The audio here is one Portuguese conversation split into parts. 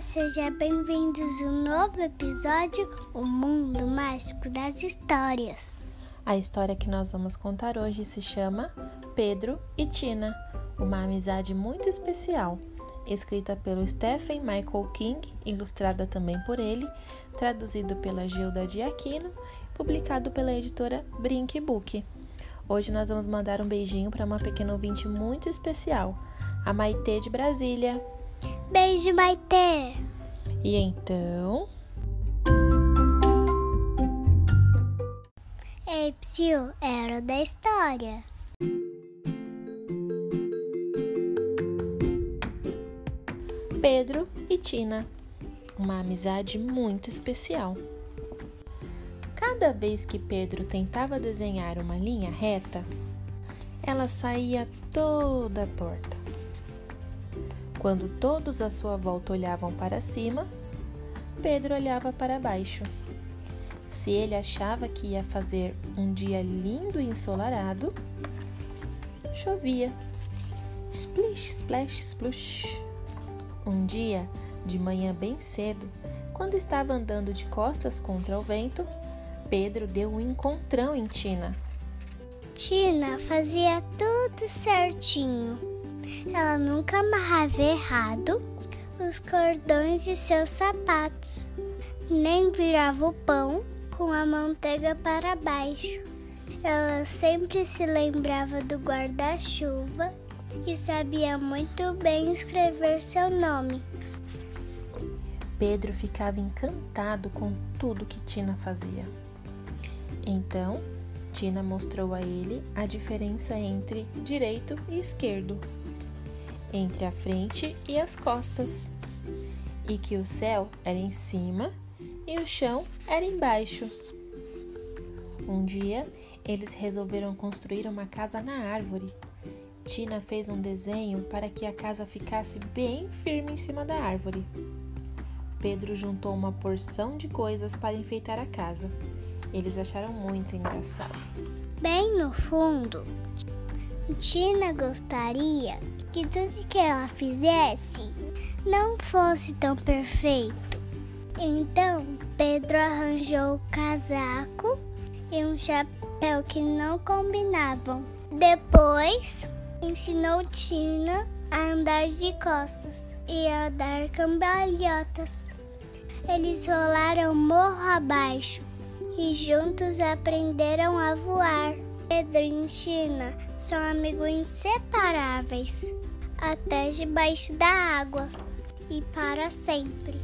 Seja bem-vindos a um novo episódio, O Mundo Mágico das Histórias. A história que nós vamos contar hoje se chama Pedro e Tina, uma amizade muito especial, escrita pelo Stephen Michael King, ilustrada também por ele, traduzido pela Gilda de Aquino, publicado pela editora Brink Book. Hoje nós vamos mandar um beijinho para uma pequena ouvinte muito especial, a Maitê de Brasília. Beijo, Maitê! E então. Ei, Psyu, era da história. Pedro e Tina, uma amizade muito especial. Cada vez que Pedro tentava desenhar uma linha reta, ela saía toda torta. Quando todos à sua volta olhavam para cima, Pedro olhava para baixo. Se ele achava que ia fazer um dia lindo e ensolarado, chovia. Splish, splash, splush. Um dia, de manhã bem cedo, quando estava andando de costas contra o vento, Pedro deu um encontrão em Tina. Tina fazia tudo certinho ela nunca amarrava errado os cordões de seus sapatos, nem virava o pão com a manteiga para baixo. Ela sempre se lembrava do guarda-chuva e sabia muito bem escrever seu nome. Pedro ficava encantado com tudo que Tina fazia. Então, Tina mostrou a ele a diferença entre direito e esquerdo entre a frente e as costas, e que o céu era em cima e o chão era embaixo. Um dia, eles resolveram construir uma casa na árvore. Tina fez um desenho para que a casa ficasse bem firme em cima da árvore. Pedro juntou uma porção de coisas para enfeitar a casa. Eles acharam muito engraçado. Bem no fundo, Tina gostaria que tudo que ela fizesse não fosse tão perfeito. Então Pedro arranjou o casaco e um chapéu que não combinavam. Depois ensinou Tina a andar de costas e a dar cambalhotas. Eles rolaram morro abaixo e juntos aprenderam a voar. Pedro e Tina são amigos inseparáveis até debaixo da água e para sempre.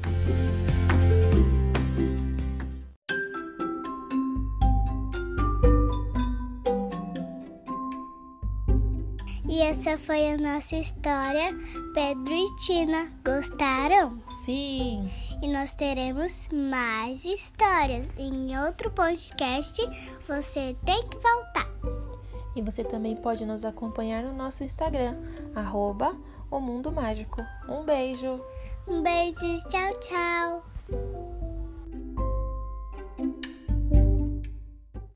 E essa foi a nossa história, Pedro e Tina. Gostaram? Sim! E nós teremos mais histórias em outro podcast. Você tem que voltar. E você também pode nos acompanhar no nosso Instagram, arroba o Mundo Mágico. Um beijo! Um beijo, tchau, tchau!